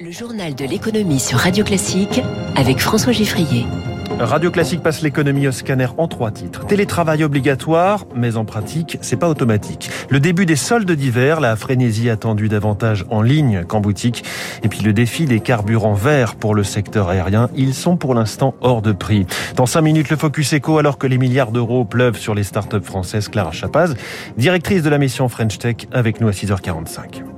Le journal de l'économie sur Radio Classique avec François Giffrier. Radio Classique passe l'économie au scanner en trois titres. Télétravail obligatoire, mais en pratique, c'est pas automatique. Le début des soldes d'hiver, la frénésie attendue davantage en ligne qu'en boutique. Et puis le défi des carburants verts pour le secteur aérien. Ils sont pour l'instant hors de prix. Dans cinq minutes, le Focus Eco, alors que les milliards d'euros pleuvent sur les startups françaises. Clara Chapaz, directrice de la mission French Tech, avec nous à 6h45.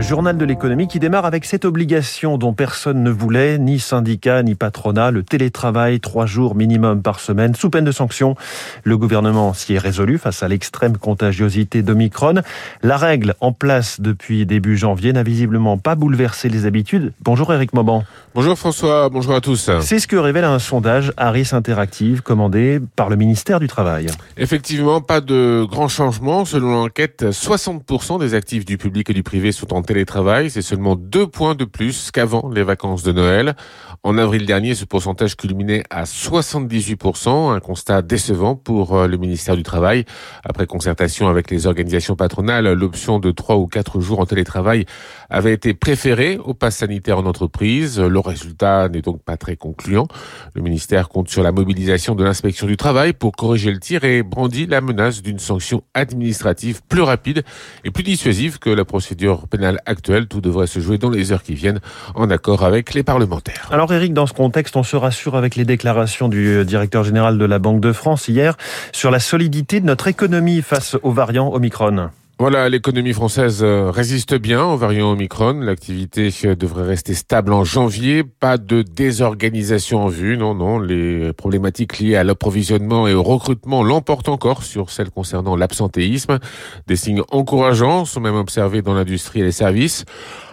Journal de l'économie qui démarre avec cette obligation dont personne ne voulait, ni syndicat ni patronat, le télétravail trois jours minimum par semaine, sous peine de sanctions. Le gouvernement s'y est résolu face à l'extrême contagiosité d'Omicron. La règle en place depuis début janvier n'a visiblement pas bouleversé les habitudes. Bonjour Eric Mauban. Bonjour François, bonjour à tous. C'est ce que révèle un sondage Harris Interactive commandé par le ministère du Travail. Effectivement, pas de grands changements. Selon l'enquête, 60% des actifs du public et du privé sont en télétravail, c'est seulement deux points de plus qu'avant les vacances de Noël. En avril dernier, ce pourcentage culminait à 78%, un constat décevant pour euh, le ministère du Travail. Après concertation avec les organisations patronales, l'option de trois ou quatre jours en télétravail avait été préférée au pass sanitaire en entreprise. Le résultat n'est donc pas très concluant. Le ministère compte sur la mobilisation de l'inspection du travail pour corriger le tir et brandit la menace d'une sanction administrative plus rapide et plus dissuasive que la procédure pénale actuelle. Tout devrait se jouer dans les heures qui viennent en accord avec les parlementaires. Alors Eric, dans ce contexte, on se rassure avec les déclarations du directeur général de la Banque de France hier sur la solidité de notre économie face aux variants Omicron. Voilà, l'économie française euh, résiste bien aux variants Omicron. L'activité euh, devrait rester stable en janvier. Pas de désorganisation en vue. Non, non. Les problématiques liées à l'approvisionnement et au recrutement l'emportent encore sur celles concernant l'absentéisme. Des signes encourageants sont même observés dans l'industrie et les services.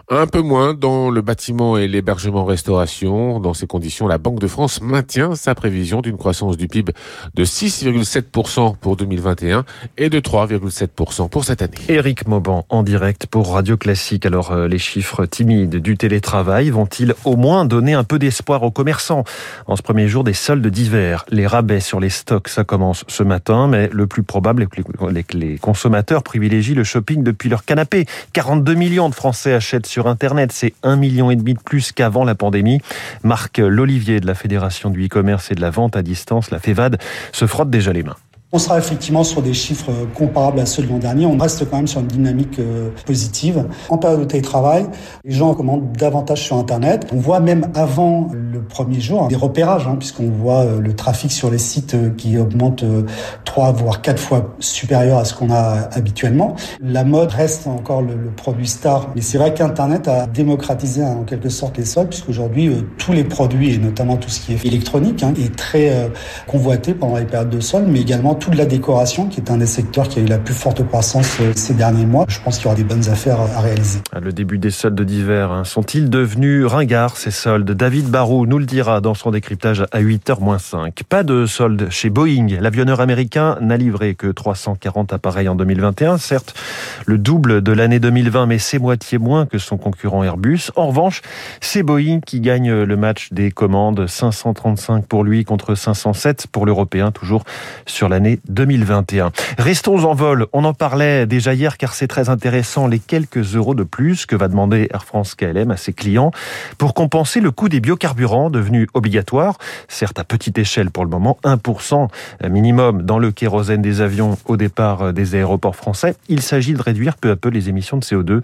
Un peu moins dans le bâtiment et l'hébergement-restauration. Dans ces conditions, la Banque de France maintient sa prévision d'une croissance du PIB de 6,7% pour 2021 et de 3,7% pour cette année. Éric Mauban en direct pour Radio Classique. Alors, euh, les chiffres timides du télétravail vont-ils au moins donner un peu d'espoir aux commerçants? En ce premier jour des soldes d'hiver, les rabais sur les stocks, ça commence ce matin, mais le plus probable est que les consommateurs privilégient le shopping depuis leur canapé. 42 millions de Français achètent sur Internet. C'est un million et demi de plus qu'avant la pandémie. Marc Lolivier de la Fédération du e-commerce et de la vente à distance, la FEVAD, se frotte déjà les mains. On sera effectivement sur des chiffres comparables à ceux de l'an dernier. On reste quand même sur une dynamique euh, positive. En période de télétravail, les gens commandent davantage sur Internet. On voit même avant le premier jour des repérages, hein, puisqu'on voit euh, le trafic sur les sites euh, qui augmente trois voire quatre fois supérieur à ce qu'on a habituellement. La mode reste encore le, produit star, mais c'est vrai qu'Internet a démocratisé en quelque sorte les soldes, puisqu'aujourd'hui tous les produits et notamment tout ce qui est électronique hein, est très convoité pendant les périodes de soldes, mais également toute la décoration, qui est un des secteurs qui a eu la plus forte croissance euh, ces derniers mois. Je pense qu'il y aura des bonnes affaires à réaliser. Ah, le début des soldes d'hiver, hein. sont-ils devenus ringards ces soldes? David Barou nous le dira dans son décryptage à 8h-5. Pas de soldes chez Boeing. L'avionneur américain n'a livré que 340 appareils en 2021. Certes, le double de l'année 2020, mais c'est moitié moins que son concurrent Airbus. En revanche, c'est Boeing qui gagne le match des commandes. 535 pour lui contre 507 pour l'Européen, toujours sur l'année 2021. Restons en vol. On en parlait déjà hier car c'est très intéressant les quelques euros de plus que va demander Air France KLM à ses clients pour compenser le coût des biocarburants devenus obligatoires, certes à petite échelle pour le moment, 1% minimum dans le kérosène des avions au départ des aéroports français. Il s'agit de réduire peu à peu les émissions de CO2.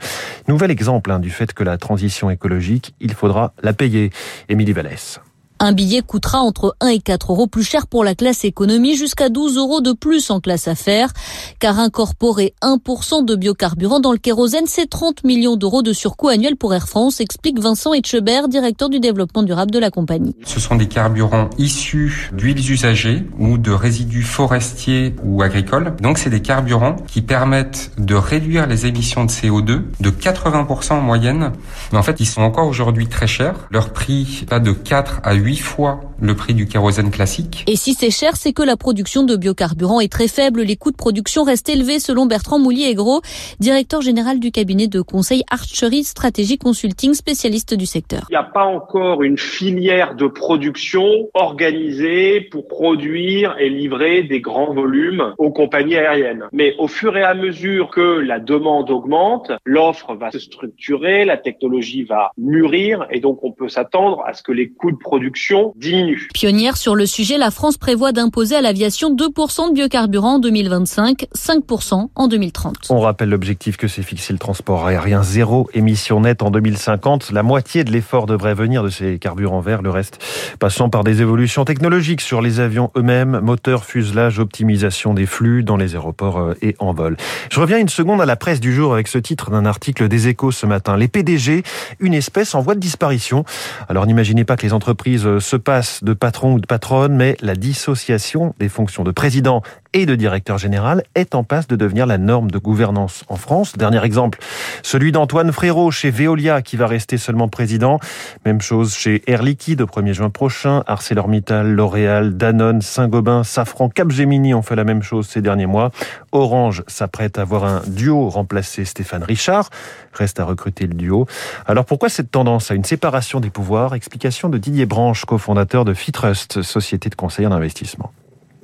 Nouvel exemple hein, du fait que la transition écologique, il faudra la payer. Émilie Vallès. Un billet coûtera entre 1 et 4 euros plus cher pour la classe économie, jusqu'à 12 euros de plus en classe affaires. Car incorporer 1% de biocarburant dans le kérosène, c'est 30 millions d'euros de surcoût annuel pour Air France, explique Vincent Etchebert, directeur du développement durable de la compagnie. Ce sont des carburants issus d'huiles usagées ou de résidus forestiers ou agricoles. Donc c'est des carburants qui permettent de réduire les émissions de CO2 de 80% en moyenne. Mais en fait, ils sont encore aujourd'hui très chers. Leur prix va de 4 à 8 huit fois le prix du kérosène classique. Et si c'est cher, c'est que la production de biocarburants est très faible. Les coûts de production restent élevés selon Bertrand Moulier-Gros, directeur général du cabinet de conseil Archery Strategy Consulting, spécialiste du secteur. Il n'y a pas encore une filière de production organisée pour produire et livrer des grands volumes aux compagnies aériennes. Mais au fur et à mesure que la demande augmente, l'offre va se structurer, la technologie va mûrir et donc on peut s'attendre à ce que les coûts de production diminuent. Pionnière sur le sujet, la France prévoit d'imposer à l'aviation 2% de biocarburant en 2025, 5% en 2030. On rappelle l'objectif que s'est fixé le transport aérien zéro émission nette en 2050. La moitié de l'effort devrait venir de ces carburants verts, le reste passant par des évolutions technologiques sur les avions eux-mêmes, moteurs, fuselage, optimisation des flux dans les aéroports euh, et en vol. Je reviens une seconde à la presse du jour avec ce titre d'un article des Échos ce matin. Les PDG, une espèce en voie de disparition. Alors n'imaginez pas que les entreprises se passent de patron ou de patronne, mais la dissociation des fonctions de président et de directeur général est en passe de devenir la norme de gouvernance en France. Dernier exemple, celui d'Antoine Frérot chez Veolia qui va rester seulement président. Même chose chez Air Liquide au 1er juin prochain. ArcelorMittal, L'Oréal, Danone, Saint-Gobain, Safran, Capgemini ont fait la même chose ces derniers mois. Orange s'apprête à avoir un duo remplacer Stéphane Richard. Reste à recruter le duo. Alors pourquoi cette tendance à une séparation des pouvoirs? Explication de Didier Branche, cofondateur de Fitrust, société de conseil en investissement.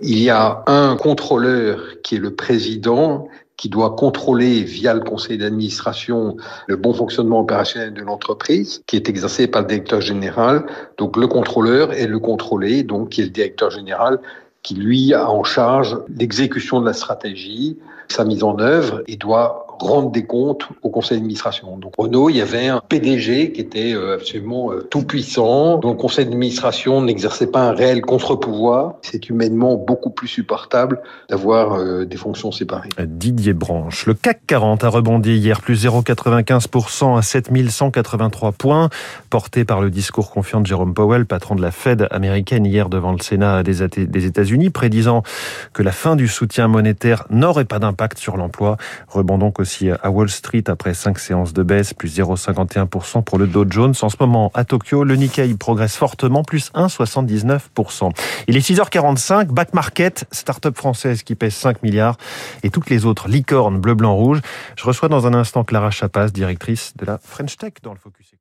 Il y a un contrôleur qui est le président qui doit contrôler via le conseil d'administration le bon fonctionnement opérationnel de l'entreprise, qui est exercé par le directeur général. Donc le contrôleur est le contrôlé, donc qui est le directeur général, qui lui a en charge l'exécution de la stratégie, sa mise en œuvre et doit rendre des comptes au conseil d'administration. Donc Renault, il y avait un PDG qui était euh, absolument euh, tout puissant, dont le conseil d'administration n'exerçait pas un réel contre-pouvoir. C'est humainement beaucoup plus supportable d'avoir euh, des fonctions séparées. Didier Branche. Le CAC 40 a rebondi hier plus 0,95% à 7183 points, porté par le discours confiant de Jérôme Powell, patron de la Fed américaine hier devant le Sénat des États-Unis, prédisant que la fin du soutien monétaire n'aurait pas d'impact sur l'emploi. Rebond donc aussi à Wall Street après cinq séances de baisse, plus 0,51% pour le Dow Jones. En ce moment, à Tokyo, le Nikkei progresse fortement, plus 1,79%. Il est 6h45, back market, start-up française qui pèse 5 milliards et toutes les autres licornes bleu, blanc, rouge. Je reçois dans un instant Clara Chapas, directrice de la French Tech dans le Focus.